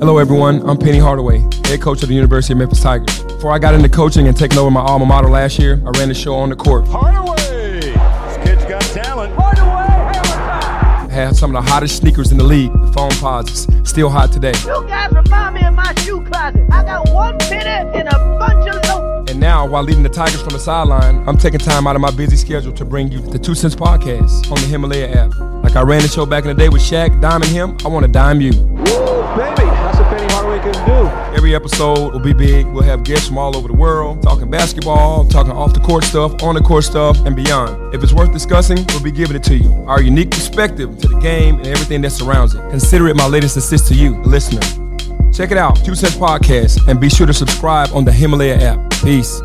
Hello, everyone. I'm Penny Hardaway, head coach of the University of Memphis Tigers. Before I got into coaching and taking over my alma mater last year, I ran the show on the court. Hardaway! This kid's got talent. Hardaway, I had some of the hottest sneakers in the league, the Foamposites, still hot today. You guys remind me of my shoe closet. I got one penny and a bunch of loafers. And now, while leading the Tigers from the sideline, I'm taking time out of my busy schedule to bring you the Two Cents Podcast on the Himalaya app. Like I ran the show back in the day with Shaq, Diming him, I want to dime you. Woo, baby! That's what Penny Hardaway can do. Every episode will be big. We'll have guests from all over the world, talking basketball, talking off the court stuff, on the court stuff, and beyond. If it's worth discussing, we'll be giving it to you. Our unique perspective to the game and everything that surrounds it. Consider it my latest assist to you, the listener. Check it out, Two Cents Podcast, and be sure to subscribe on the Himalaya app. Peace.